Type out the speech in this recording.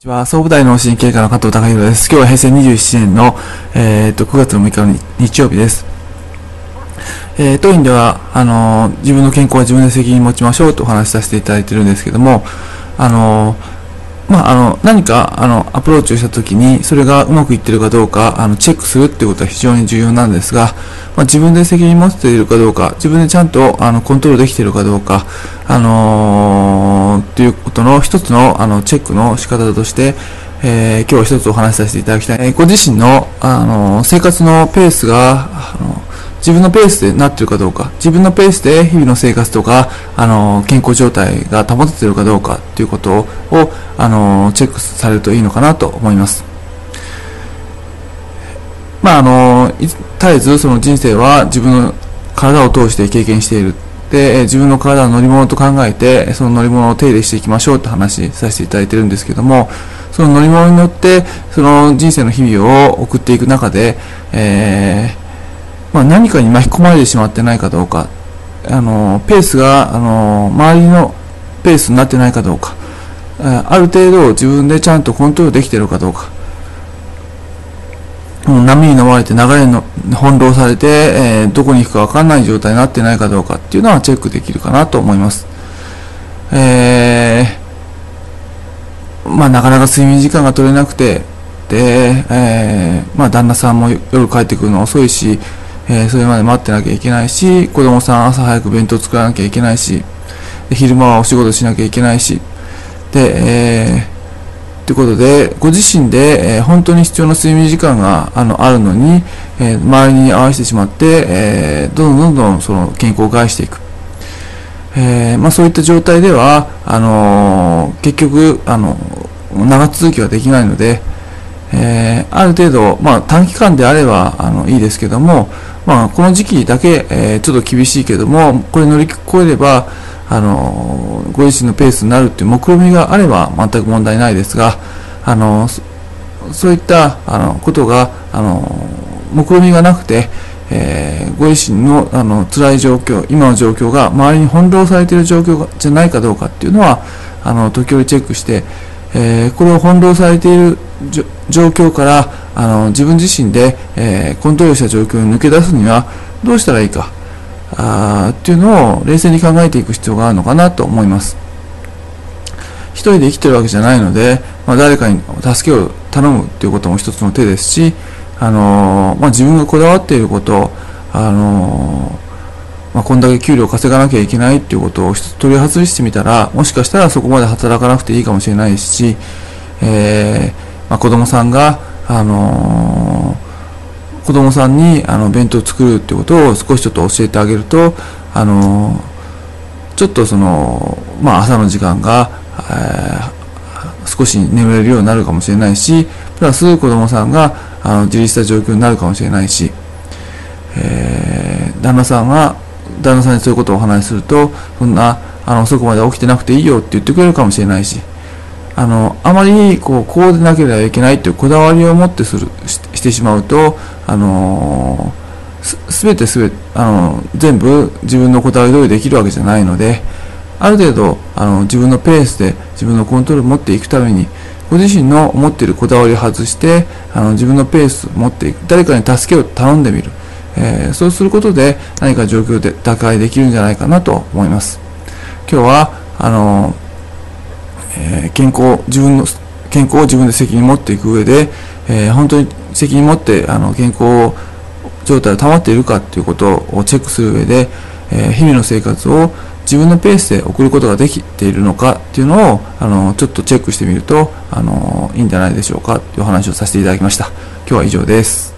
こんにちは、総武大脳神経科の加藤隆弘です。今日は平成27年の、えー、と9月の6日の日曜日です。えー、当院では、あのー、自分の健康は自分で責任持ちましょうとお話しさせていただいてるんですけども、あのーまあ、あの、何か、あの、アプローチをしたときに、それがうまくいってるかどうか、あの、チェックするっていうことは非常に重要なんですが、まあ、自分で責任持っているかどうか、自分でちゃんと、あの、コントロールできているかどうか、あの、っていうことの一つの、あの、チェックの仕方として、えー、今日は一つお話しさせていただきたい。え、ご自身の、あの、生活のペースが、あの、自分のペースでなってるかどうか、自分のペースで日々の生活とか、あの、健康状態が保ててるかどうかっていうことを、あの、チェックされるといいのかなと思います。まあ、あの、絶えずその人生は自分の体を通して経験している。で、自分の体を乗り物と考えて、その乗り物を手入れしていきましょうって話させていただいてるんですけども、その乗り物に乗って、その人生の日々を送っていく中で、えーまあ、何かに巻き込まれてしまってないかどうか、あの、ペースが、あの、周りのペースになってないかどうか、ある程度自分でちゃんとコントロールできてるかどうか、波に飲まれて流れに翻弄されて、えー、どこに行くか分かんない状態になってないかどうかっていうのはチェックできるかなと思います。えー、まあなかなか睡眠時間が取れなくて、で、えー、まあ旦那さんも夜帰ってくるの遅いし、えー、それまで待ってなきゃいけないし、子供さん朝早く弁当作らなきゃいけないし、昼間はお仕事しなきゃいけないし、で、えー、ということで、ご自身で、えー、本当に必要な睡眠時間があのあるのに、えー、周りに合わせてしまって、えー、どんどんどんどんその健康を害していく。えまあ、そういった状態ではあの、結局あの長続きはできないので、え、ある程度、まあ、短期間であればあのいいですけども、まあ、この時期だけ、え、ちょっと厳しいけども、これ乗り越えれば、あのご自身のペースになるっていう目論見があれば全く問題ないですが、あのそういったあのことが、あの目論見がなくて、えー、ご自身のあの辛い状況、今の状況が周りに翻弄されている状況じゃないかどうかっていうのは、あの時折チェックして、えー、これを翻弄されている状況からあの自分自身で、えー、コントロールした状況に抜け出すにはどうしたらいいかあっていうのを冷静に考えていく必要があるのかなと思います。一人で生きてるわけじゃないので、まあ、誰かに助けを頼むっていうことも一つの手ですし、あのー、まあ、自分がこだわっていることあのー、まあ、こんだけ給料稼がなきゃいけないっていうことを一つ取り外してみたらもしかしたらそこまで働かなくていいかもしれないし、えーまあ、子供さんが、あの、子供さんにあの弁当を作るってことを少しちょっと教えてあげると、あの、ちょっとその、まあ、朝の時間が、えー、少し眠れるようになるかもしれないし、プラス子供さんがあの自立した状況になるかもしれないし、えー、旦那さんは、旦那さんにそういうことをお話しすると、そんな、あの、遅くまで起きてなくていいよって言ってくれるかもしれないし、あのあまりこうこうでなければいけないというこだわりを持ってするししてしまうとあのすべてすべあの全部自分のこだわり通りできるわけじゃないのである程度あの自分のペースで自分のコントロールを持っていくためにご自身の持っているこだわりを外してあの自分のペースを持っていく。誰かに助けを頼んでみる、えー、そうすることで何か状況で打開できるんじゃないかなと思います。今日はあのえー、健康、自分の健康を自分で責任持っていく上で、えー、本当に責任持ってあの健康状態を保っているかということをチェックする上で、えー、日々の生活を自分のペースで送ることができているのかっていうのをあのちょっとチェックしてみるとあのいいんじゃないでしょうかというお話をさせていただきました。今日は以上です。